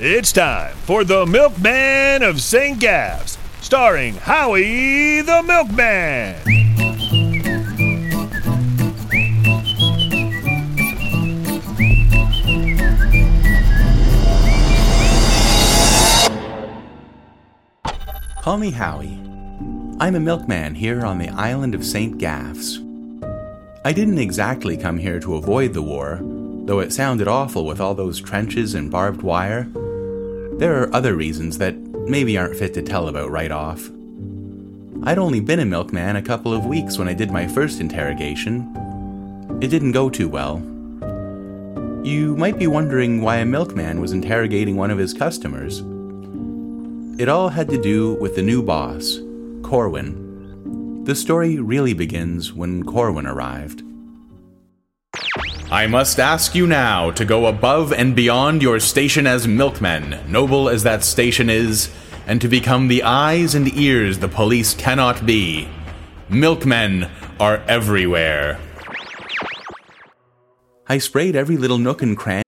It's time for The Milkman of St. Gaff's, starring Howie the Milkman. Call me Howie. I'm a milkman here on the island of St. Gaffs. I didn't exactly come here to avoid the war, though it sounded awful with all those trenches and barbed wire. There are other reasons that maybe aren't fit to tell about right off. I'd only been a milkman a couple of weeks when I did my first interrogation. It didn't go too well. You might be wondering why a milkman was interrogating one of his customers. It all had to do with the new boss, Corwin. The story really begins when Corwin arrived. I must ask you now to go above and beyond your station as milkmen, noble as that station is, and to become the eyes and ears the police cannot be. Milkmen are everywhere. I sprayed every little nook and cranny.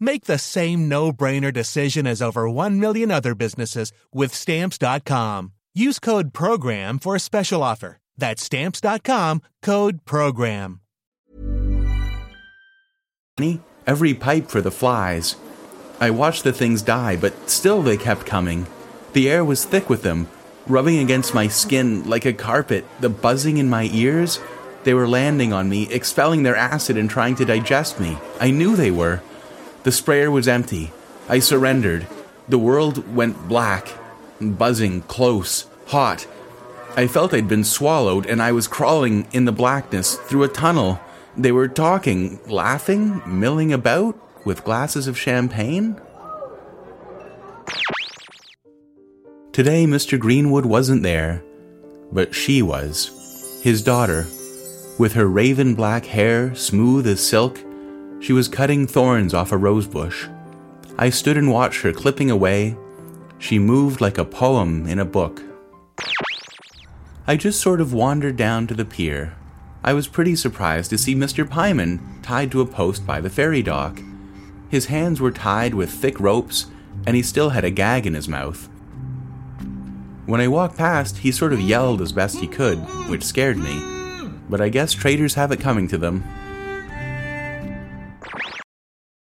Make the same no brainer decision as over 1 million other businesses with stamps.com. Use code PROGRAM for a special offer. That's stamps.com code PROGRAM. every pipe for the flies. I watched the things die, but still they kept coming. The air was thick with them, rubbing against my skin like a carpet, the buzzing in my ears. They were landing on me, expelling their acid and trying to digest me. I knew they were. The sprayer was empty. I surrendered. The world went black, buzzing, close, hot. I felt I'd been swallowed, and I was crawling in the blackness through a tunnel. They were talking, laughing, milling about with glasses of champagne. Today, Mr. Greenwood wasn't there, but she was. His daughter. With her raven black hair smooth as silk, she was cutting thorns off a rose bush. I stood and watched her clipping away. She moved like a poem in a book. I just sort of wandered down to the pier. I was pretty surprised to see Mr. Pyman tied to a post by the ferry dock. His hands were tied with thick ropes, and he still had a gag in his mouth. When I walked past, he sort of yelled as best he could, which scared me. But I guess traders have it coming to them.